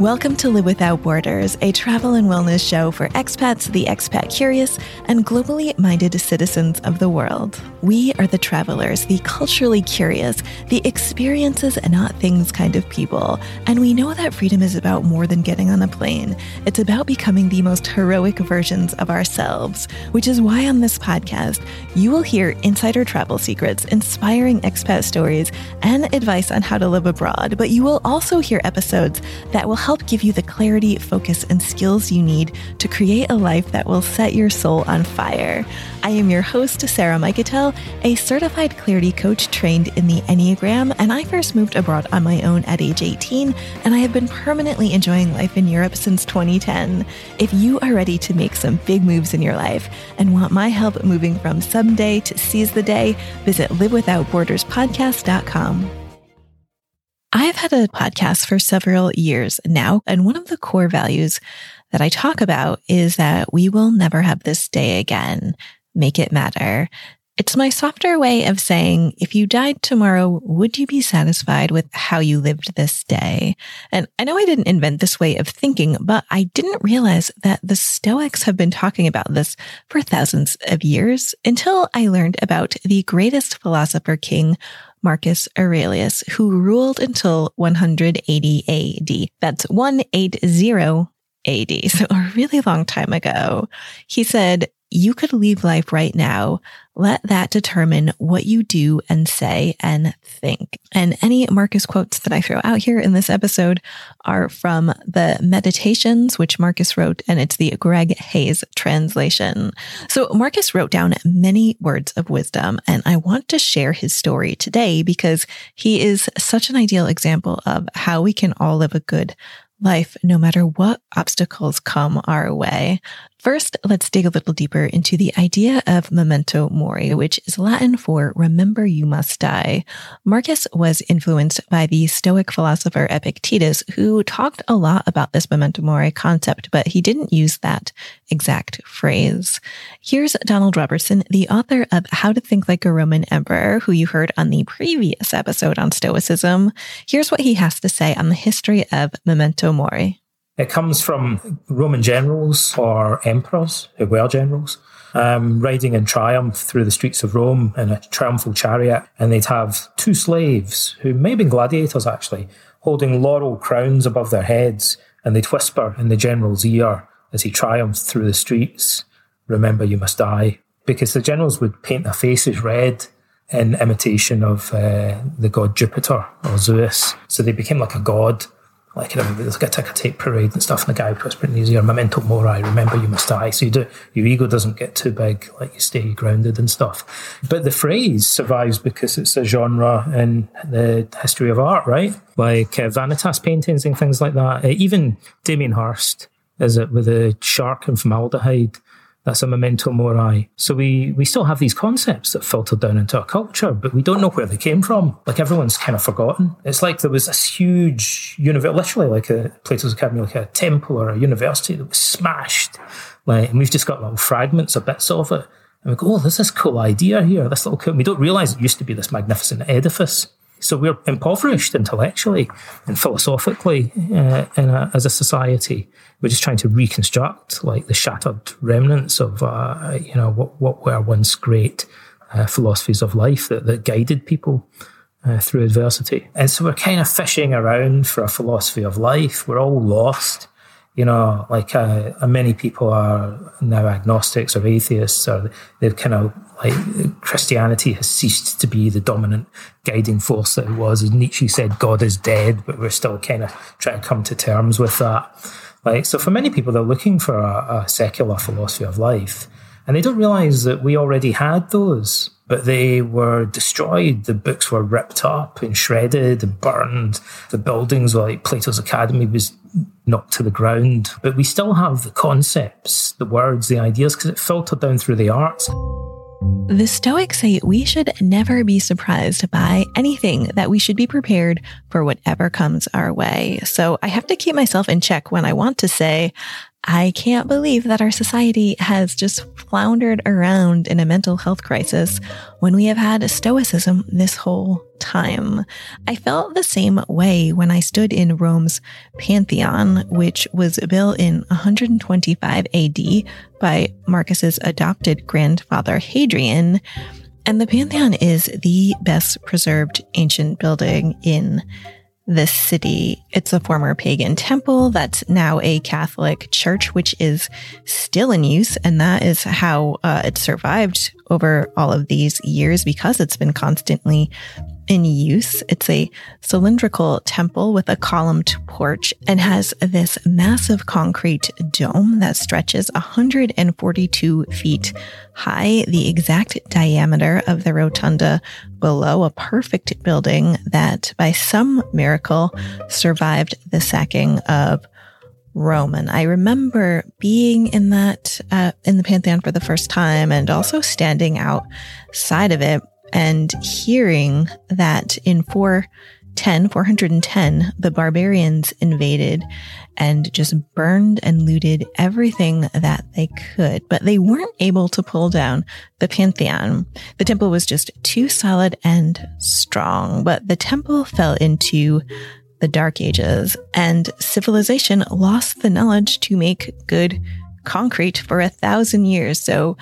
Welcome to Live Without Borders, a travel and wellness show for expats, the expat curious, and globally minded citizens of the world. We are the travelers, the culturally curious, the experiences and not things kind of people. And we know that freedom is about more than getting on a plane. It's about becoming the most heroic versions of ourselves, which is why on this podcast, you will hear insider travel secrets, inspiring expat stories, and advice on how to live abroad. But you will also hear episodes that will help give you the clarity, focus, and skills you need to create a life that will set your soul on fire. I am your host, Sarah Miketel, a certified clarity coach trained in the Enneagram, and I first moved abroad on my own at age 18, and I have been permanently enjoying life in Europe since 2010. If you are ready to make some big moves in your life and want my help moving from someday to seize the day, visit livewithoutborderspodcast.com. I've had a podcast for several years now, and one of the core values that I talk about is that we will never have this day again. Make it matter. It's my softer way of saying, if you died tomorrow, would you be satisfied with how you lived this day? And I know I didn't invent this way of thinking, but I didn't realize that the Stoics have been talking about this for thousands of years until I learned about the greatest philosopher king Marcus Aurelius, who ruled until 180 AD. That's 180 AD. So a really long time ago. He said, you could leave life right now. Let that determine what you do and say and think. And any Marcus quotes that I throw out here in this episode are from the Meditations, which Marcus wrote, and it's the Greg Hays translation. So Marcus wrote down many words of wisdom, and I want to share his story today because he is such an ideal example of how we can all live a good life no matter what obstacles come our way. First, let's dig a little deeper into the idea of memento mori, which is Latin for remember you must die. Marcus was influenced by the Stoic philosopher Epictetus, who talked a lot about this memento mori concept, but he didn't use that exact phrase. Here's Donald Robertson, the author of How to Think Like a Roman Emperor, who you heard on the previous episode on Stoicism. Here's what he has to say on the history of memento mori. It comes from Roman generals or emperors who were generals. Um, riding in triumph through the streets of Rome in a triumphal chariot, and they'd have two slaves who may have been gladiators actually, holding laurel crowns above their heads, and they'd whisper in the general's ear as he triumphed through the streets, Remember, you must die. Because the generals would paint their faces red in imitation of uh, the god Jupiter or Zeus. So they became like a god like you know, there's like a ticker tape parade and stuff, and the guy would whisper in his ear, "Memento mori, remember you must die." So you do your ego doesn't get too big, like you stay grounded and stuff. But the phrase survives because it's a genre in the history of art, right? Like uh, Vanitas paintings and things like that. Uh, even Damien Hirst is it with a shark and formaldehyde that's a memento mori. So we, we still have these concepts that filter down into our culture, but we don't know where they came from. Like everyone's kind of forgotten. It's like there was this huge universe, literally like a Plato's Academy, like a temple or a university that was smashed. Like, and we've just got little fragments or bits of it. And we go, oh, there's this cool idea here, this little cool. We don't realize it used to be this magnificent edifice. So we're impoverished intellectually and philosophically uh, a, as a society. We're just trying to reconstruct like the shattered remnants of uh, you know what what were once great uh, philosophies of life that, that guided people uh, through adversity. And so we're kind of fishing around for a philosophy of life. We're all lost you know, like uh, many people are now agnostics or atheists, or they've kind of like Christianity has ceased to be the dominant guiding force that it was. As Nietzsche said, God is dead, but we're still kind of trying to come to terms with that. Like, so for many people, they're looking for a, a secular philosophy of life, and they don't realize that we already had those but they were destroyed. The books were ripped up and shredded and burned. The buildings like Plato's Academy was knocked to the ground. But we still have the concepts, the words, the ideas, because it filtered down through the arts. The Stoics say we should never be surprised by anything, that we should be prepared for whatever comes our way. So I have to keep myself in check when I want to say, I can't believe that our society has just floundered around in a mental health crisis when we have had stoicism this whole time. I felt the same way when I stood in Rome's Pantheon, which was built in 125 AD by Marcus's adopted grandfather Hadrian. And the Pantheon is the best preserved ancient building in this city. It's a former pagan temple that's now a Catholic church, which is still in use. And that is how uh, it survived over all of these years because it's been constantly in use. It's a cylindrical temple with a columned porch and has this massive concrete dome that stretches 142 feet high, the exact diameter of the rotunda below, a perfect building that by some miracle survived the sacking of Rome. And I remember being in that, uh, in the Pantheon for the first time and also standing outside of it and hearing that in 410, 410, the barbarians invaded and just burned and looted everything that they could, but they weren't able to pull down the Pantheon. The temple was just too solid and strong, but the temple fell into the dark ages and civilization lost the knowledge to make good concrete for a thousand years. So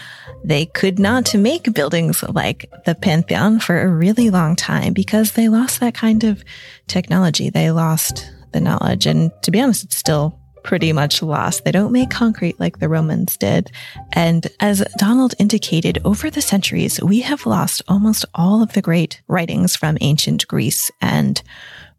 they could not make buildings like the Pantheon for a really long time because they lost that kind of technology. They lost the knowledge. And to be honest, it's still pretty much lost. They don't make concrete like the Romans did. And as Donald indicated, over the centuries, we have lost almost all of the great writings from ancient Greece and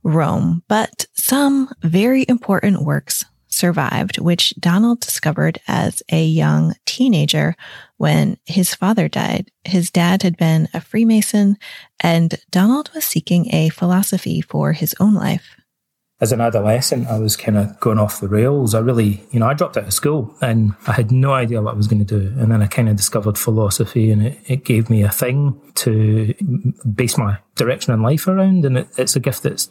Rome, but some very important works survived, which Donald discovered as a young teenager when his father died. His dad had been a Freemason, and Donald was seeking a philosophy for his own life. As an adolescent, I was kind of going off the rails. I really, you know, I dropped out of school and I had no idea what I was going to do. And then I kind of discovered philosophy and it, it gave me a thing to base my direction in life around. And it, it's a gift that's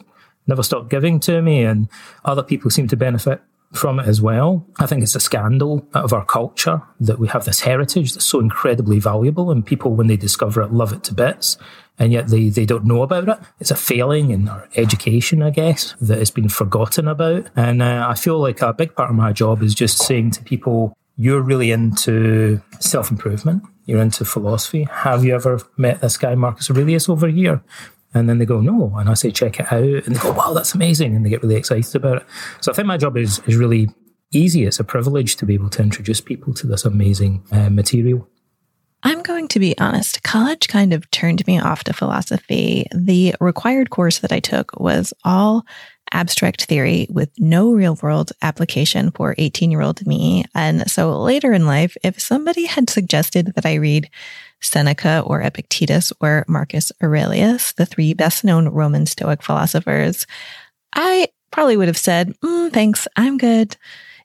never stopped giving to me and other people seem to benefit from it as well. I think it's a scandal of our culture that we have this heritage that's so incredibly valuable and people, when they discover it, love it to bits. And yet they, they don't know about it. It's a failing in our education, I guess, that has been forgotten about. And uh, I feel like a big part of my job is just saying to people, you're really into self improvement. You're into philosophy. Have you ever met this guy, Marcus Aurelius, over here? And then they go, no. And I say, check it out. And they go, wow, that's amazing. And they get really excited about it. So I think my job is, is really easy. It's a privilege to be able to introduce people to this amazing uh, material. I'm going to be honest, college kind of turned me off to philosophy. The required course that I took was all abstract theory with no real world application for 18 year old me. And so later in life, if somebody had suggested that I read Seneca or Epictetus or Marcus Aurelius, the three best known Roman Stoic philosophers, I probably would have said, mm, thanks, I'm good.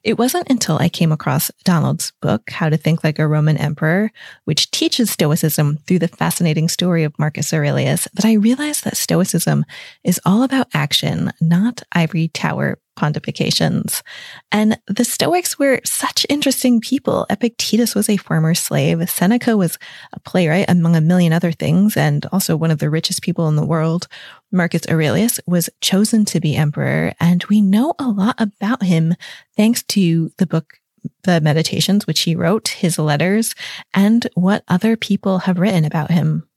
It wasn't until I came across Donald's book, How to Think Like a Roman Emperor, which teaches Stoicism through the fascinating story of Marcus Aurelius, that I realized that Stoicism is all about action, not ivory tower pontifications. And the Stoics were such interesting people. Epictetus was a former slave. Seneca was a playwright, among a million other things, and also one of the richest people in the world. Marcus Aurelius was chosen to be emperor, and we know a lot about him thanks to the book the meditations which he wrote, his letters, and what other people have written about him.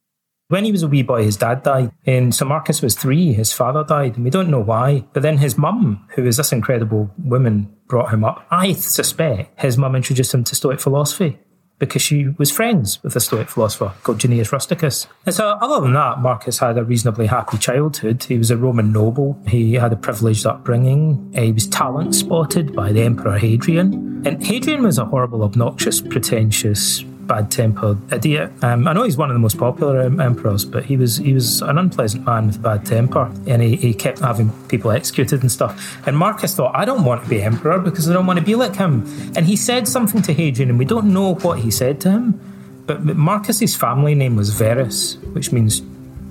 When he was a wee boy, his dad died. And so Marcus was three, his father died, and we don't know why. But then his mum, who is this incredible woman, brought him up. I suspect his mum introduced him to Stoic philosophy because she was friends with a Stoic philosopher called Junius Rusticus. And so, other than that, Marcus had a reasonably happy childhood. He was a Roman noble. He had a privileged upbringing. He was talent spotted by the Emperor Hadrian. And Hadrian was a horrible, obnoxious, pretentious, bad tempered idiot. Um, I know he's one of the most popular emperors, but he was he was an unpleasant man with a bad temper, and he, he kept having people executed and stuff. And Marcus thought, I don't want to be emperor because I don't want to be like him. And he said something to Hadrian, and we don't know what he said to him. But Marcus's family name was Verus, which means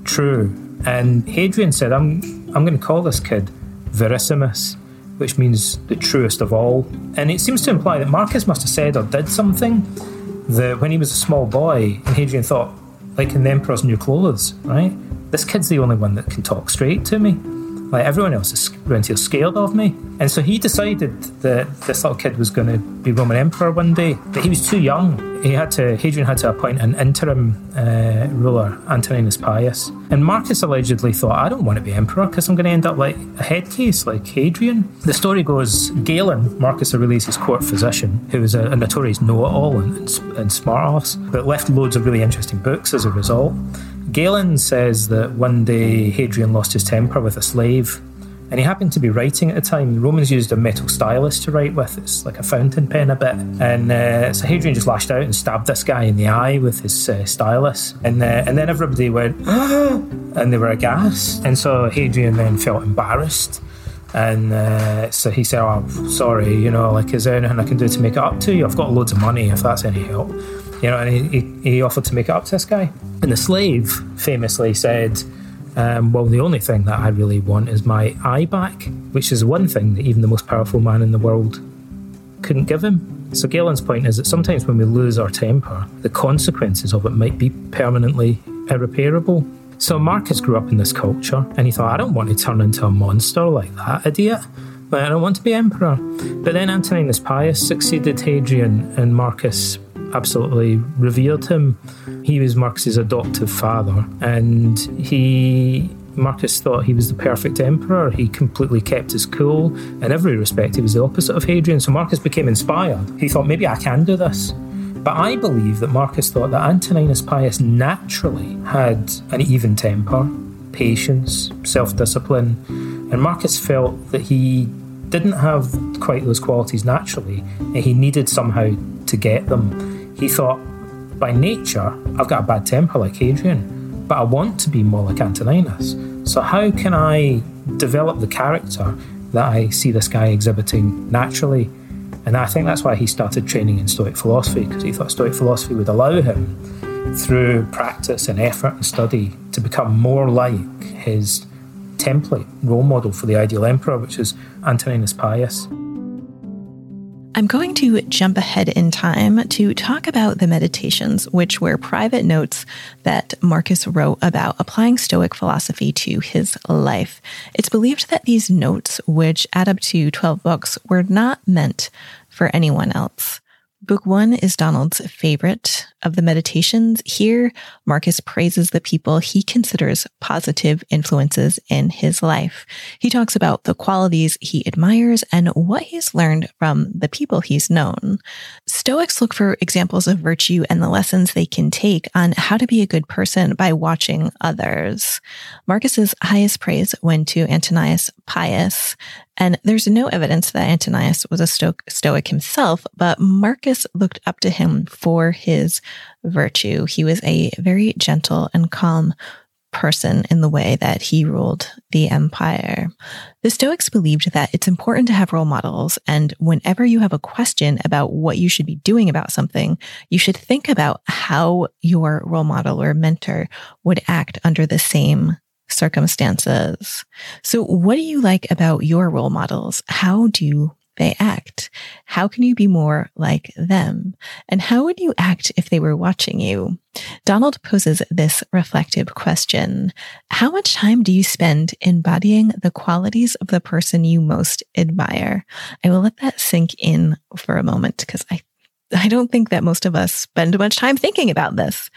true. And Hadrian said, I'm I'm going to call this kid Verissimus which means the truest of all. And it seems to imply that Marcus must have said or did something that when he was a small boy, and Hadrian thought, like in the Emperor's New Clothes, right? This kid's the only one that can talk straight to me. Like everyone else is around here scared of me. And so he decided that this little kid was going to be Roman emperor one day, but he was too young. He had to, Hadrian had to appoint an interim uh, ruler, Antoninus Pius. And Marcus allegedly thought, I don't want to be emperor because I'm going to end up like a head case like Hadrian. The story goes Galen, Marcus Aurelius' court physician, who was a, a notorious know it all and, and, and smart ass, but left loads of really interesting books as a result. Galen says that one day Hadrian lost his temper with a slave, and he happened to be writing at the time. The Romans used a metal stylus to write with, it's like a fountain pen a bit. And uh, so Hadrian just lashed out and stabbed this guy in the eye with his uh, stylus. And, uh, and then everybody went, ah! and they were aghast. And so Hadrian then felt embarrassed. And uh, so he said, Oh, sorry, you know, like, is there anything I can do to make it up to you? I've got loads of money if that's any help. You know, and he, he, offered to make it up to this guy. And the slave famously said, um, well, the only thing that I really want is my eye back, which is one thing that even the most powerful man in the world couldn't give him. So Galen's point is that sometimes when we lose our temper, the consequences of it might be permanently irreparable. So Marcus grew up in this culture and he thought, I don't want to turn into a monster like that idiot. I don't want to be emperor. But then Antoninus Pius succeeded Hadrian and Marcus absolutely revered him. He was Marcus's adoptive father, and he Marcus thought he was the perfect emperor. He completely kept his cool. In every respect, he was the opposite of Hadrian. So Marcus became inspired. He thought, maybe I can do this. But I believe that Marcus thought that Antoninus Pius naturally had an even temper, patience, self discipline. And Marcus felt that he didn't have quite those qualities naturally, and he needed somehow to get them. He thought, by nature, I've got a bad temper like Hadrian, but I want to be more like Antoninus. So, how can I develop the character that I see this guy exhibiting naturally? And I think that's why he started training in Stoic philosophy, because he thought Stoic philosophy would allow him, through practice and effort and study, to become more like his template, role model for the ideal emperor, which is Antoninus Pius. I'm going to jump ahead in time to talk about the meditations, which were private notes that Marcus wrote about applying Stoic philosophy to his life. It's believed that these notes, which add up to 12 books, were not meant for anyone else. Book one is Donald's favorite of the meditations. Here, Marcus praises the people he considers positive influences in his life. He talks about the qualities he admires and what he's learned from the people he's known. Stoics look for examples of virtue and the lessons they can take on how to be a good person by watching others. Marcus's highest praise went to Antoninus Pius, and there's no evidence that Antoninus was a sto- Stoic himself, but Marcus looked up to him for his virtue. He was a very gentle and calm person in the way that he ruled the empire. The Stoics believed that it's important to have role models, and whenever you have a question about what you should be doing about something, you should think about how your role model or mentor would act under the same circumstances. So, what do you like about your role models? How do they act? How can you be more like them? And how would you act if they were watching you? Donald poses this reflective question. How much time do you spend embodying the qualities of the person you most admire? I will let that sink in for a moment because I, I don't think that most of us spend much time thinking about this.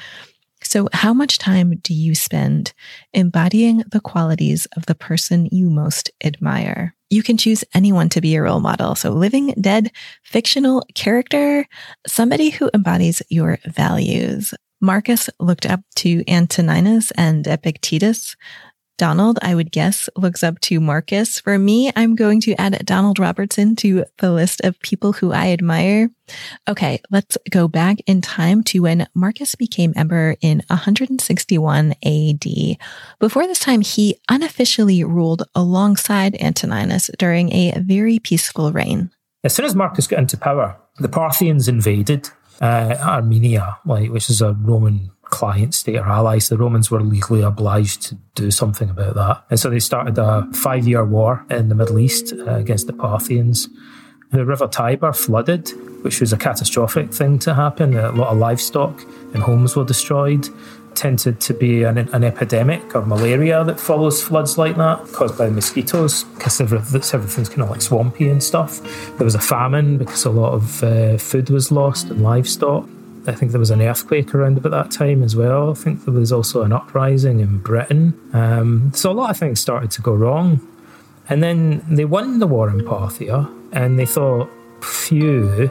So, how much time do you spend embodying the qualities of the person you most admire? You can choose anyone to be your role model. So, living, dead, fictional character, somebody who embodies your values. Marcus looked up to Antoninus and Epictetus, Donald, I would guess, looks up to Marcus. For me, I'm going to add Donald Robertson to the list of people who I admire. Okay, let's go back in time to when Marcus became emperor in 161 AD. Before this time, he unofficially ruled alongside Antoninus during a very peaceful reign. As soon as Marcus got into power, the Parthians invaded uh, Armenia, which is a Roman client state or allies. The Romans were legally obliged to do something about that. And so they started a five year war in the Middle East uh, against the Parthians. The River Tiber flooded, which was a catastrophic thing to happen. A lot of livestock and homes were destroyed tended to be an, an, epidemic of malaria that follows floods like that, caused by mosquitoes, because everything's kind of like swampy and stuff. There was a famine because a lot of uh, food was lost and livestock. I think there was an earthquake around about that time as well. I think there was also an uprising in Britain. Um, so a lot of things started to go wrong. And then they won the war in Parthia and they thought, phew.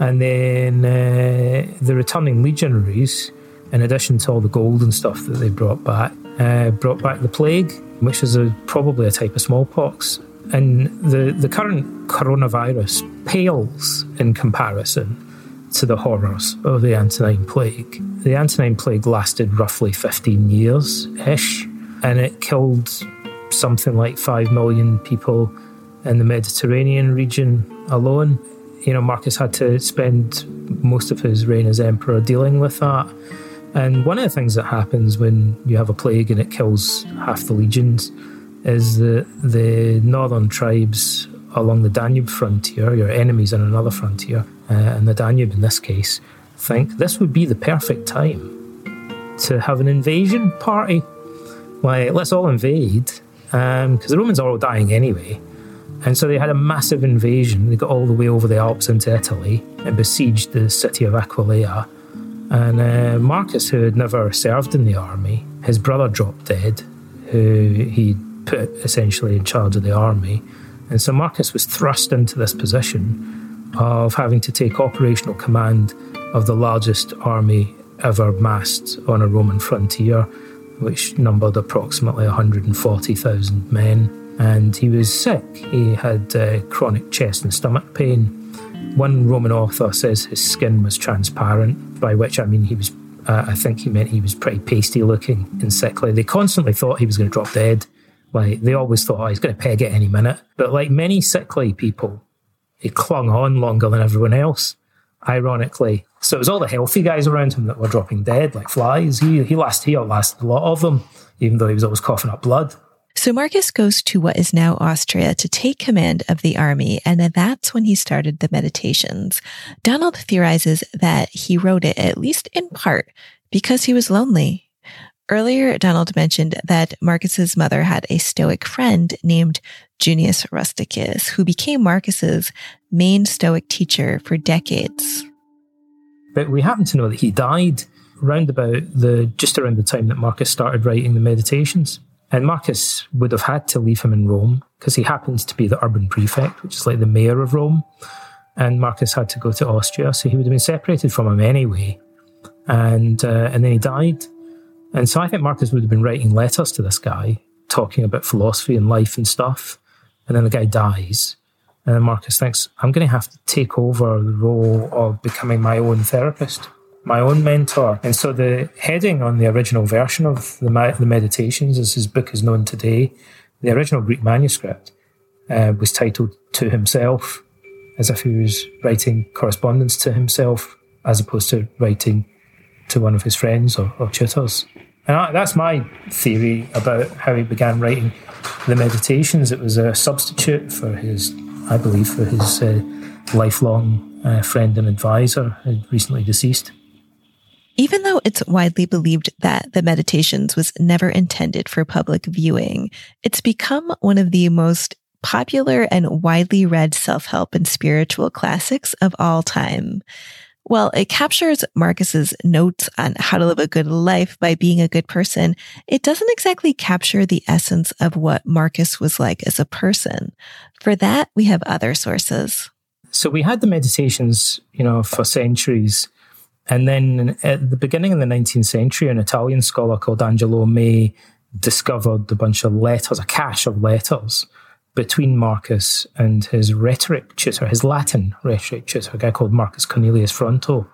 And then uh, the returning legionaries in addition to all the gold and stuff that they brought back, uh, brought back the plague, which is a, probably a type of smallpox. And the, the current coronavirus pales in comparison to the horrors of the Antonine Plague. The Antonine Plague lasted roughly 15 years ish, and it killed something like 5 million people in the Mediterranean region alone. You know, Marcus had to spend most of his reign as emperor dealing with that. And one of the things that happens when you have a plague and it kills half the legions is that the northern tribes along the Danube frontier, your enemies on another frontier, uh, and the Danube in this case, think this would be the perfect time to have an invasion party. Like, let's all invade, because um, the Romans are all dying anyway. And so they had a massive invasion. They got all the way over the Alps into Italy and besieged the city of Aquileia and uh, Marcus, who had never served in the army, his brother dropped dead, who he put essentially in charge of the army. And so Marcus was thrust into this position of having to take operational command of the largest army ever massed on a Roman frontier, which numbered approximately 140,000 men. And he was sick. He had uh, chronic chest and stomach pain one Roman author says his skin was transparent, by which I mean he was, uh, I think he meant he was pretty pasty looking and sickly. They constantly thought he was going to drop dead. Like they always thought, oh, he's going to peg it any minute. But like many sickly people, he clung on longer than everyone else, ironically. So it was all the healthy guys around him that were dropping dead like flies. He, he, last, he outlasted a lot of them, even though he was always coughing up blood. So Marcus goes to what is now Austria to take command of the army, and that's when he started the meditations. Donald theorizes that he wrote it, at least in part, because he was lonely. Earlier, Donald mentioned that Marcus's mother had a Stoic friend named Junius Rusticus, who became Marcus's main Stoic teacher for decades. But we happen to know that he died round about the just around the time that Marcus started writing the meditations. And Marcus would have had to leave him in Rome because he happens to be the urban prefect, which is like the mayor of Rome. And Marcus had to go to Austria, so he would have been separated from him anyway. And uh, and then he died. And so I think Marcus would have been writing letters to this guy, talking about philosophy and life and stuff. And then the guy dies. And then Marcus thinks, I'm going to have to take over the role of becoming my own therapist my own mentor. And so the heading on the original version of the, the Meditations, as his book is known today, the original Greek manuscript uh, was titled To Himself, as if he was writing correspondence to himself, as opposed to writing to one of his friends or, or tutors. And I, that's my theory about how he began writing the Meditations. It was a substitute for his, I believe, for his uh, lifelong uh, friend and advisor, who recently deceased. Even though it's widely believed that the Meditations was never intended for public viewing, it's become one of the most popular and widely read self-help and spiritual classics of all time. Well, it captures Marcus's notes on how to live a good life by being a good person. It doesn't exactly capture the essence of what Marcus was like as a person. For that, we have other sources. So we had the meditations, you know, for centuries and then at the beginning of the 19th century, an Italian scholar called Angelo Mai discovered a bunch of letters, a cache of letters between Marcus and his rhetoric tutor, his Latin rhetoric tutor, a guy called Marcus Cornelius Fronto.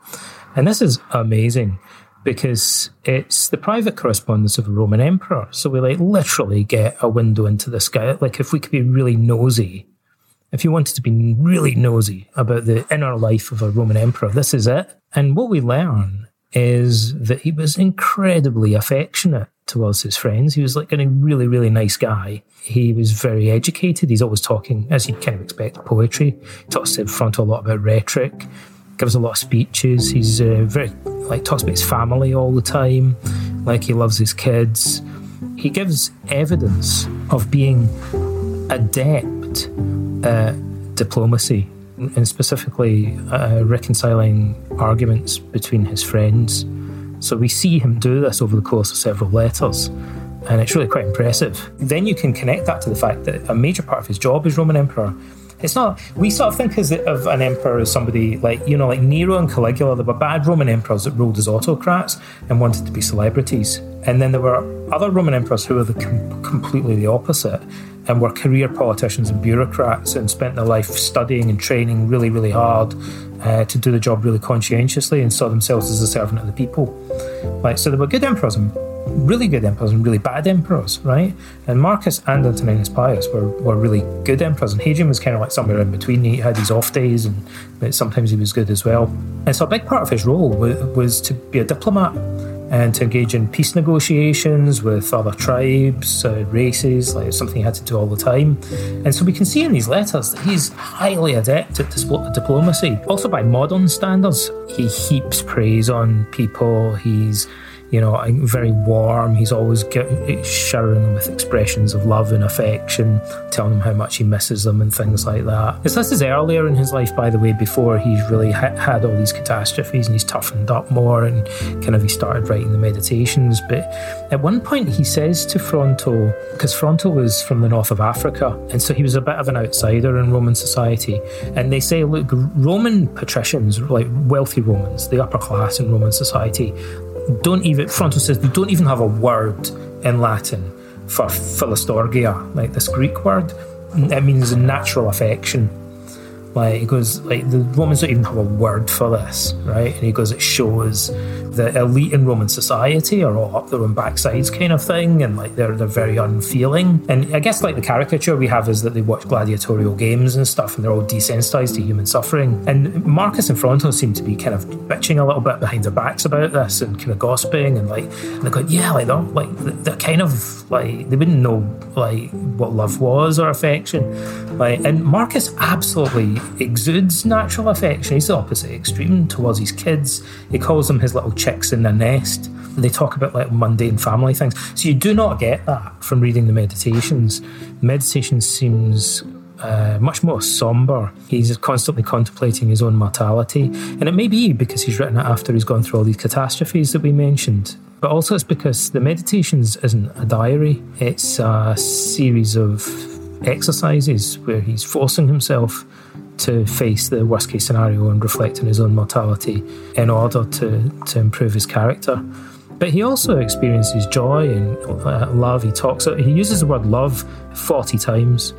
And this is amazing because it's the private correspondence of a Roman emperor. So we like literally get a window into this guy. Like if we could be really nosy, if you wanted to be really nosy about the inner life of a Roman emperor, this is it. And what we learn is that he was incredibly affectionate towards his friends. He was like a really, really nice guy. He was very educated. He's always talking, as you'd kind of expect, poetry. Talks to Fronto lot about rhetoric, gives a lot of speeches. He's uh, very, like, talks about his family all the time, like he loves his kids. He gives evidence of being adept at diplomacy and specifically uh, reconciling arguments between his friends. So we see him do this over the course of several letters, and it's really quite impressive. Then you can connect that to the fact that a major part of his job as Roman emperor. It's not. We sort of think of an emperor as somebody like you know, like Nero and Caligula. There were bad Roman emperors that ruled as autocrats and wanted to be celebrities, and then there were other Roman emperors who were the com- completely the opposite and were career politicians and bureaucrats and spent their life studying and training really, really hard uh, to do the job really conscientiously and saw themselves as a servant of the people. Like, so there were good emperors and really good emperors and really bad emperors, right? And Marcus and Antoninus Pius were, were really good emperors, and Hadrian was kind of like somewhere in between. He had these off days, and but sometimes he was good as well. And so a big part of his role was to be a diplomat and to engage in peace negotiations with other tribes, uh, races, like something he had to do all the time. And so we can see in these letters that he's highly adept at diplomacy. Also, by modern standards, he heaps praise on people. He's you know, I'm very warm. He's always get, showering them with expressions of love and affection, telling them how much he misses them and things like that. This, this is earlier in his life, by the way, before he's really ha- had all these catastrophes and he's toughened up more and kind of he started writing the meditations. But at one point, he says to Fronto, because Fronto was from the north of Africa, and so he was a bit of an outsider in Roman society. And they say, look, Roman patricians, like wealthy Romans, the upper class in Roman society, don't even Fronto says they don't even have a word in Latin for philostorgia, like this Greek word. It means natural affection. Like he goes, like the Romans don't even have a word for this, right? And he goes, it shows the elite in Roman society are all up their own backsides kind of thing, and like they're they're very unfeeling. And I guess like the caricature we have is that they watch gladiatorial games and stuff, and they're all desensitized to human suffering. And Marcus and Fronto seem to be kind of bitching a little bit behind their backs about this and kind of gossiping and like and they're going, yeah, like they're like they're kind of like they wouldn't know like what love was or affection, like. And Marcus absolutely exudes natural affection. He's the opposite extreme towards his kids. He calls them his little chicks in the nest. And they talk about like mundane family things. So you do not get that from reading the meditations. The meditation seems uh, much more somber. He's constantly contemplating his own mortality. And it may be because he's written it after he's gone through all these catastrophes that we mentioned. But also, it's because the meditations isn't a diary, it's a series of exercises where he's forcing himself to face the worst case scenario and reflect on his own mortality in order to, to improve his character. But he also experiences joy and uh, love. He talks, he uses the word love 40 times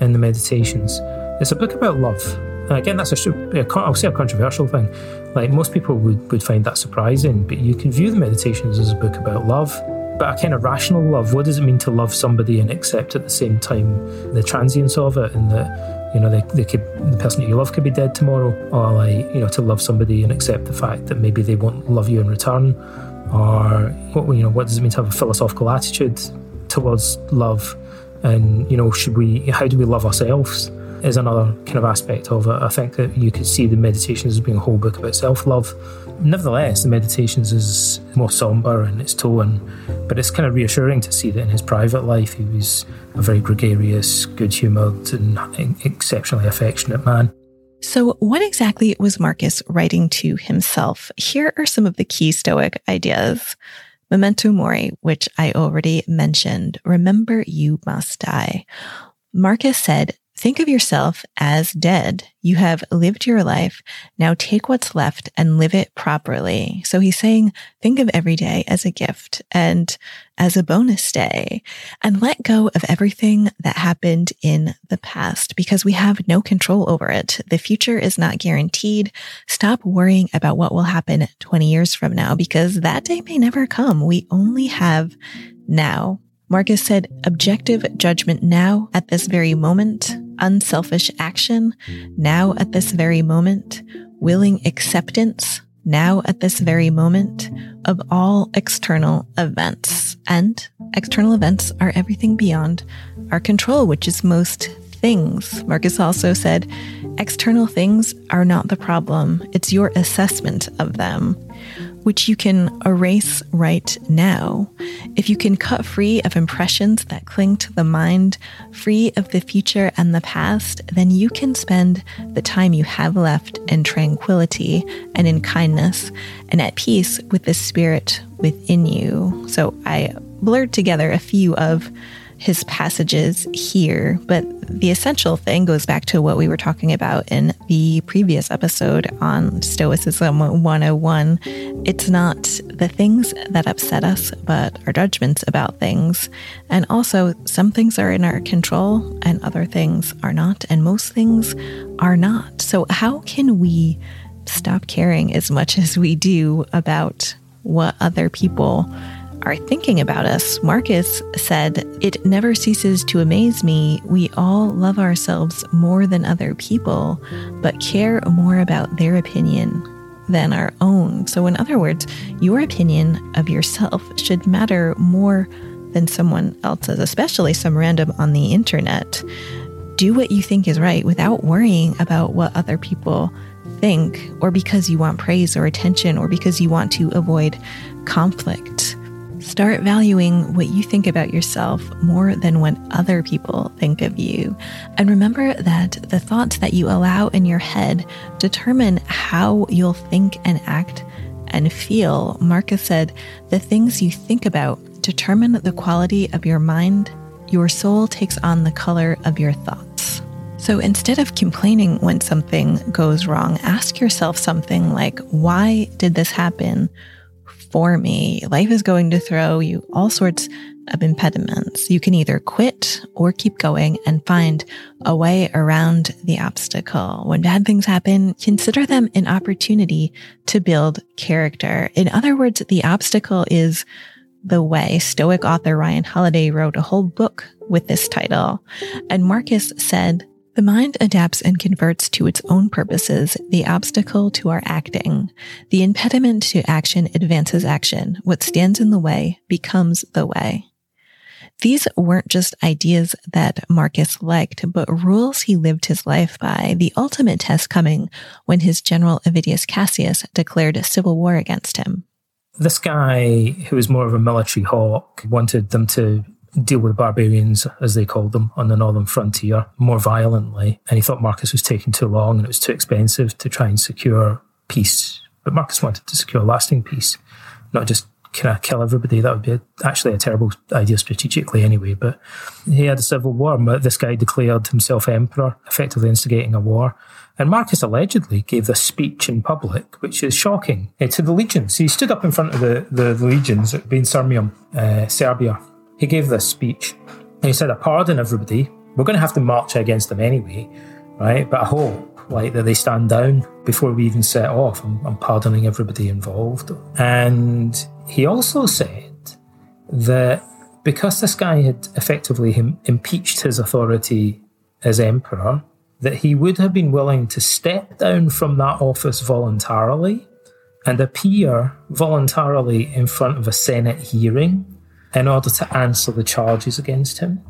in the meditations. It's a book about love. And again, that's a, I'll say a controversial thing. Like most people would, would find that surprising, but you can view the meditations as a book about love but a kind of rational love. What does it mean to love somebody and accept at the same time the transience of it and that you know, they, they could the person that you love could be dead tomorrow, or like you know, to love somebody and accept the fact that maybe they won't love you in return, or what you know, what does it mean to have a philosophical attitude towards love, and you know, should we, how do we love ourselves? Is another kind of aspect of it. I think that you could see the meditations as being a whole book about self love. Nevertheless, the meditations is more somber in its tone, but it's kind of reassuring to see that in his private life he was a very gregarious, good humoured, and exceptionally affectionate man. So, what exactly was Marcus writing to himself? Here are some of the key Stoic ideas. Memento mori, which I already mentioned. Remember, you must die. Marcus said, Think of yourself as dead. You have lived your life. Now take what's left and live it properly. So he's saying, think of every day as a gift and as a bonus day and let go of everything that happened in the past because we have no control over it. The future is not guaranteed. Stop worrying about what will happen 20 years from now because that day may never come. We only have now. Marcus said, objective judgment now at this very moment, unselfish action now at this very moment, willing acceptance now at this very moment of all external events. And external events are everything beyond our control, which is most things. Marcus also said, external things are not the problem, it's your assessment of them which you can erase right now. If you can cut free of impressions that cling to the mind, free of the future and the past, then you can spend the time you have left in tranquility and in kindness and at peace with the spirit within you. So I blurred together a few of his passages here, but the essential thing goes back to what we were talking about in the previous episode on Stoicism 101. It's not the things that upset us, but our judgments about things. And also, some things are in our control and other things are not, and most things are not. So, how can we stop caring as much as we do about what other people? Are thinking about us. Marcus said, It never ceases to amaze me. We all love ourselves more than other people, but care more about their opinion than our own. So, in other words, your opinion of yourself should matter more than someone else's, especially some random on the internet. Do what you think is right without worrying about what other people think, or because you want praise or attention, or because you want to avoid conflict. Start valuing what you think about yourself more than what other people think of you. And remember that the thoughts that you allow in your head determine how you'll think and act and feel. Marcus said, The things you think about determine the quality of your mind. Your soul takes on the color of your thoughts. So instead of complaining when something goes wrong, ask yourself something like, Why did this happen? For me. Life is going to throw you all sorts of impediments. You can either quit or keep going and find a way around the obstacle. When bad things happen, consider them an opportunity to build character. In other words, the obstacle is the way. Stoic author Ryan Holiday wrote a whole book with this title. And Marcus said, the mind adapts and converts to its own purposes the obstacle to our acting. The impediment to action advances action. What stands in the way becomes the way. These weren't just ideas that Marcus liked, but rules he lived his life by, the ultimate test coming when his general Avidius Cassius declared a civil war against him. This guy, who was more of a military hawk, wanted them to deal with the barbarians, as they called them, on the northern frontier more violently. And he thought Marcus was taking too long and it was too expensive to try and secure peace. But Marcus wanted to secure lasting peace, not just kind of kill everybody. That would be actually a terrible idea strategically anyway. But he had a civil war. This guy declared himself emperor, effectively instigating a war. And Marcus allegedly gave this speech in public, which is shocking, uh, to the legions. He stood up in front of the, the, the legions at Being Sirmium, uh, Serbia, he gave this speech and he said, I pardon everybody. We're going to have to march against them anyway, right? But I hope like that they stand down before we even set off. I'm, I'm pardoning everybody involved. And he also said that because this guy had effectively impeached his authority as emperor, that he would have been willing to step down from that office voluntarily and appear voluntarily in front of a Senate hearing in order to answer the charges against him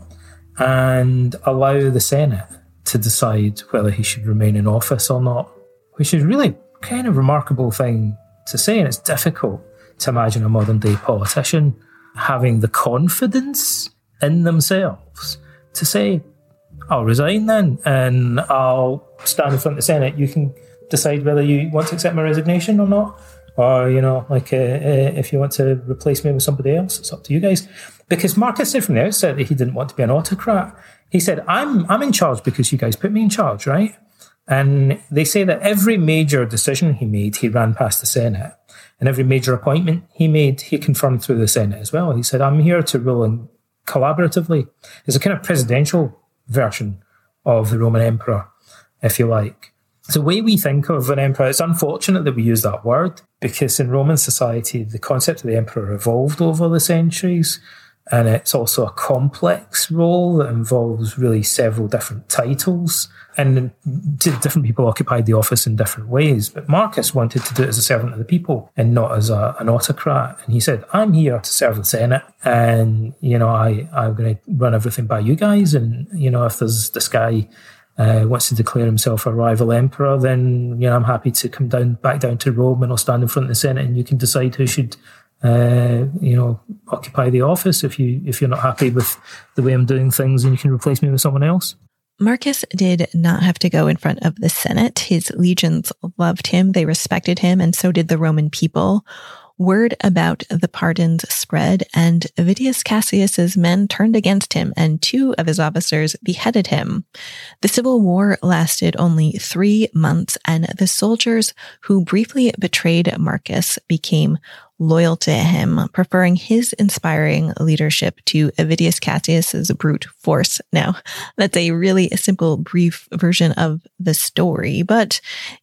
and allow the Senate to decide whether he should remain in office or not, which is really kind of remarkable thing to say. And it's difficult to imagine a modern day politician having the confidence in themselves to say, I'll resign then and I'll stand in front of the Senate. You can decide whether you want to accept my resignation or not or you know, like uh, uh, if you want to replace me with somebody else, it's up to you guys. Because Marcus said from the outset that he didn't want to be an autocrat. He said, "I'm I'm in charge because you guys put me in charge, right?" And they say that every major decision he made, he ran past the Senate, and every major appointment he made, he confirmed through the Senate as well. He said, "I'm here to rule in collaboratively." It's a kind of presidential version of the Roman emperor, if you like. The way we think of an emperor, it's unfortunate that we use that word because in Roman society, the concept of the emperor evolved over the centuries. And it's also a complex role that involves really several different titles. And different people occupied the office in different ways. But Marcus wanted to do it as a servant of the people and not as a, an autocrat. And he said, I'm here to serve the Senate. And, you know, I, I'm going to run everything by you guys. And, you know, if there's this guy uh, wants to declare himself a rival emperor, then you know I'm happy to come down back down to Rome and I'll stand in front of the Senate and you can decide who should uh, you know occupy the office if you if you're not happy with the way I'm doing things and you can replace me with someone else. Marcus did not have to go in front of the Senate. His legions loved him, they respected him, and so did the Roman people. Word about the pardons spread, and Avidius Cassius's men turned against him, and two of his officers beheaded him. The civil war lasted only three months, and the soldiers who briefly betrayed Marcus became loyal to him, preferring his inspiring leadership to Avidius Cassius's brute force. Now, that's a really simple, brief version of the story, but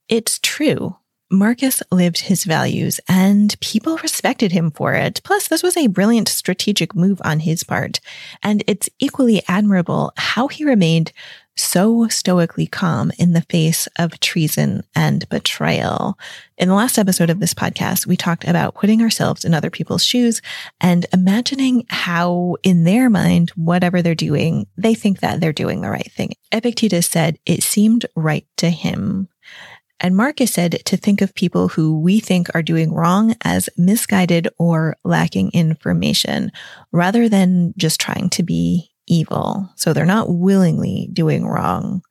it's true. Marcus lived his values and people respected him for it. Plus, this was a brilliant strategic move on his part. And it's equally admirable how he remained so stoically calm in the face of treason and betrayal. In the last episode of this podcast, we talked about putting ourselves in other people's shoes and imagining how, in their mind, whatever they're doing, they think that they're doing the right thing. Epictetus said it seemed right to him. And Marcus said to think of people who we think are doing wrong as misguided or lacking information rather than just trying to be evil. So they're not willingly doing wrong.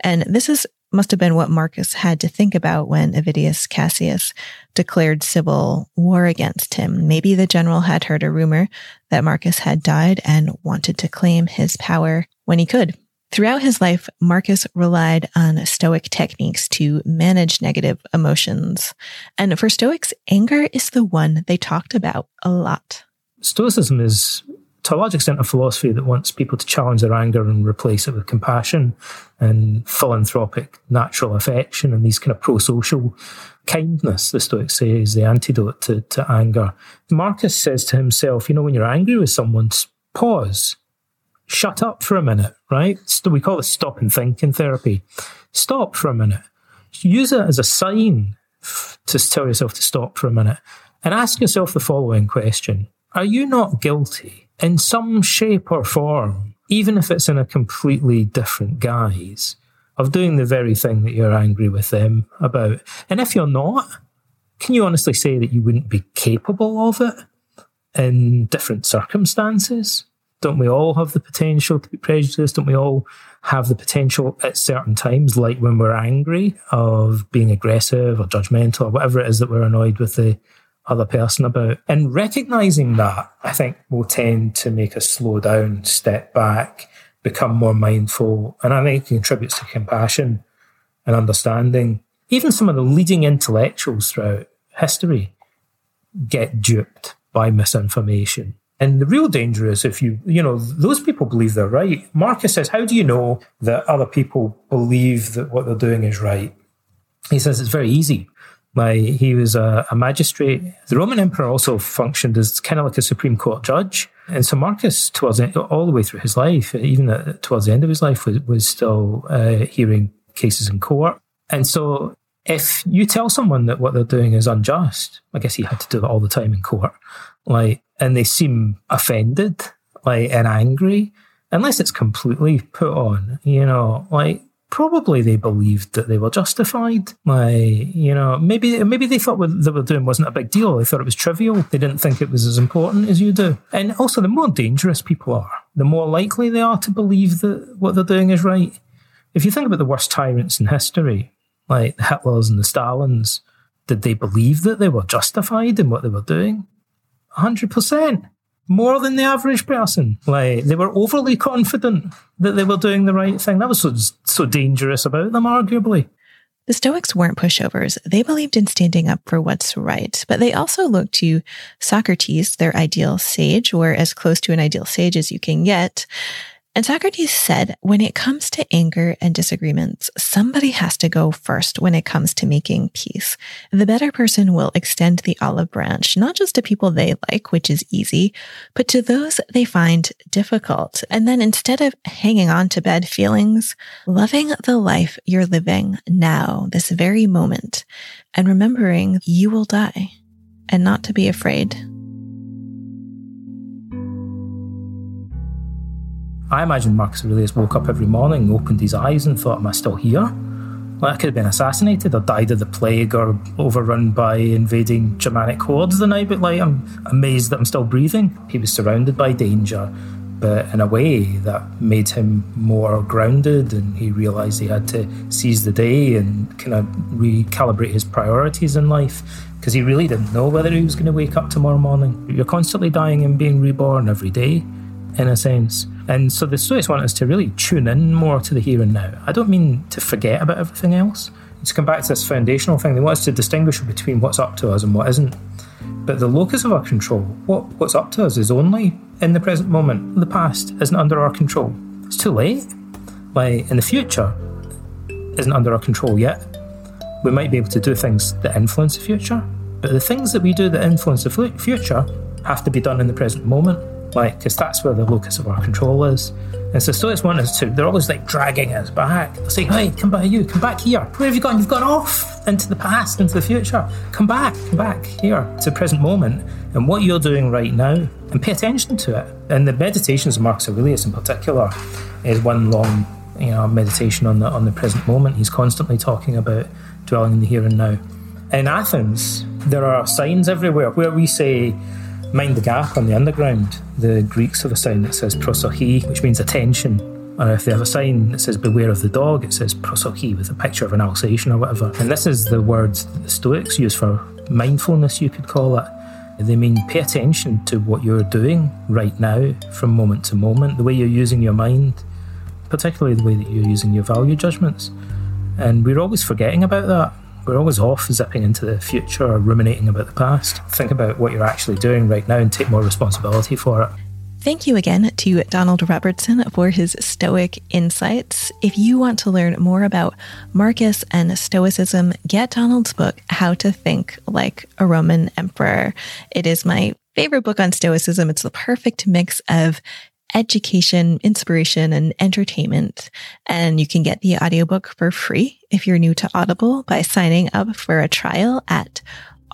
And this is must have been what Marcus had to think about when Avidius Cassius declared civil war against him. Maybe the general had heard a rumor that Marcus had died and wanted to claim his power when he could. Throughout his life, Marcus relied on Stoic techniques to manage negative emotions. And for Stoics, anger is the one they talked about a lot. Stoicism is, to a large extent, a philosophy that wants people to challenge their anger and replace it with compassion and philanthropic natural affection and these kind of pro social kindness, the Stoics say, is the antidote to, to anger. Marcus says to himself, you know, when you're angry with someone, pause shut up for a minute, right? So we call it stop and think in therapy. Stop for a minute. Use it as a sign to tell yourself to stop for a minute and ask yourself the following question. Are you not guilty in some shape or form, even if it's in a completely different guise, of doing the very thing that you're angry with them about? And if you're not, can you honestly say that you wouldn't be capable of it in different circumstances? Don't we all have the potential to be prejudiced? Don't we all have the potential at certain times, like when we're angry, of being aggressive or judgmental or whatever it is that we're annoyed with the other person about? And recognizing that, I think, will tend to make us slow down, step back, become more mindful. And I think it contributes to compassion and understanding. Even some of the leading intellectuals throughout history get duped by misinformation and the real danger is if you, you know, those people believe they're right. Marcus says, how do you know that other people believe that what they're doing is right? He says it's very easy. My, he was a, a magistrate. The Roman emperor also functioned as kind of like a Supreme Court judge. And so Marcus, towards the, all the way through his life, even at, towards the end of his life, was, was still uh, hearing cases in court. And so if you tell someone that what they're doing is unjust, I guess he had to do that all the time in court, like, and they seem offended, like, and angry, unless it's completely put on, you know, like, probably they believed that they were justified. Like, you know, maybe maybe they thought what they were doing wasn't a big deal. They thought it was trivial. They didn't think it was as important as you do. And also, the more dangerous people are, the more likely they are to believe that what they're doing is right. If you think about the worst tyrants in history, like the Hitlers and the Stalins, did they believe that they were justified in what they were doing? 100%. More than the average person. Like, they were overly confident that they were doing the right thing. That was so, so dangerous about them, arguably. The Stoics weren't pushovers. They believed in standing up for what's right, but they also looked to Socrates, their ideal sage, or as close to an ideal sage as you can get, And Socrates said, when it comes to anger and disagreements, somebody has to go first when it comes to making peace. The better person will extend the olive branch, not just to people they like, which is easy, but to those they find difficult. And then instead of hanging on to bad feelings, loving the life you're living now, this very moment, and remembering you will die and not to be afraid. I imagine Marcus Aurelius woke up every morning, opened his eyes, and thought, Am I still here? Like I could have been assassinated or died of the plague or overrun by invading Germanic hordes the night, but like I'm amazed that I'm still breathing. He was surrounded by danger, but in a way that made him more grounded and he realised he had to seize the day and kind of recalibrate his priorities in life because he really didn't know whether he was going to wake up tomorrow morning. You're constantly dying and being reborn every day, in a sense. And so the Stoics want us to really tune in more to the here and now. I don't mean to forget about everything else. It's come back to this foundational thing. They want us to distinguish between what's up to us and what isn't. But the locus of our control, what, what's up to us, is only in the present moment. The past isn't under our control. It's too late. Like in the future, isn't under our control yet. We might be able to do things that influence the future, but the things that we do that influence the future have to be done in the present moment like because that's where the locus of our control is. And so Stoics want us to, they're always like dragging us back. They're saying, hey, come back, you, come back here. Where have you gone? You've gone off into the past, into the future. Come back, come back here to present moment and what you're doing right now and pay attention to it. And the meditations of Marcus Aurelius in particular is one long, you know, meditation on the on the present moment. He's constantly talking about dwelling in the here and now. In Athens, there are signs everywhere where we say, Mind the gap on the underground. The Greeks have a sign that says prosochi, which means attention. Or if they have a sign that says beware of the dog, it says prosochi with a picture of an Alsatian or whatever. And this is the words that the Stoics use for mindfulness, you could call it. They mean pay attention to what you're doing right now from moment to moment, the way you're using your mind, particularly the way that you're using your value judgments. And we're always forgetting about that. We're always off zipping into the future or ruminating about the past. Think about what you're actually doing right now and take more responsibility for it. Thank you again to Donald Robertson for his Stoic insights. If you want to learn more about Marcus and Stoicism, get Donald's book, How to Think Like a Roman Emperor. It is my favorite book on Stoicism. It's the perfect mix of education, inspiration, and entertainment. And you can get the audiobook for free if you're new to Audible by signing up for a trial at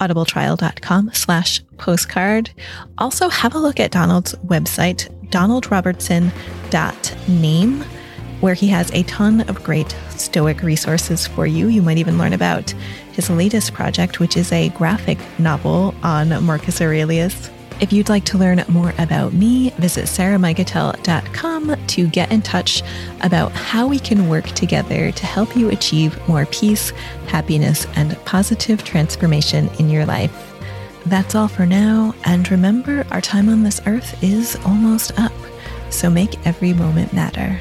audibletrial.com slash postcard. Also have a look at Donald's website, donaldrobertson.name, where he has a ton of great Stoic resources for you. You might even learn about his latest project, which is a graphic novel on Marcus Aurelius. If you'd like to learn more about me, visit sarahmigatel.com to get in touch about how we can work together to help you achieve more peace, happiness, and positive transformation in your life. That's all for now, and remember, our time on this earth is almost up, so make every moment matter.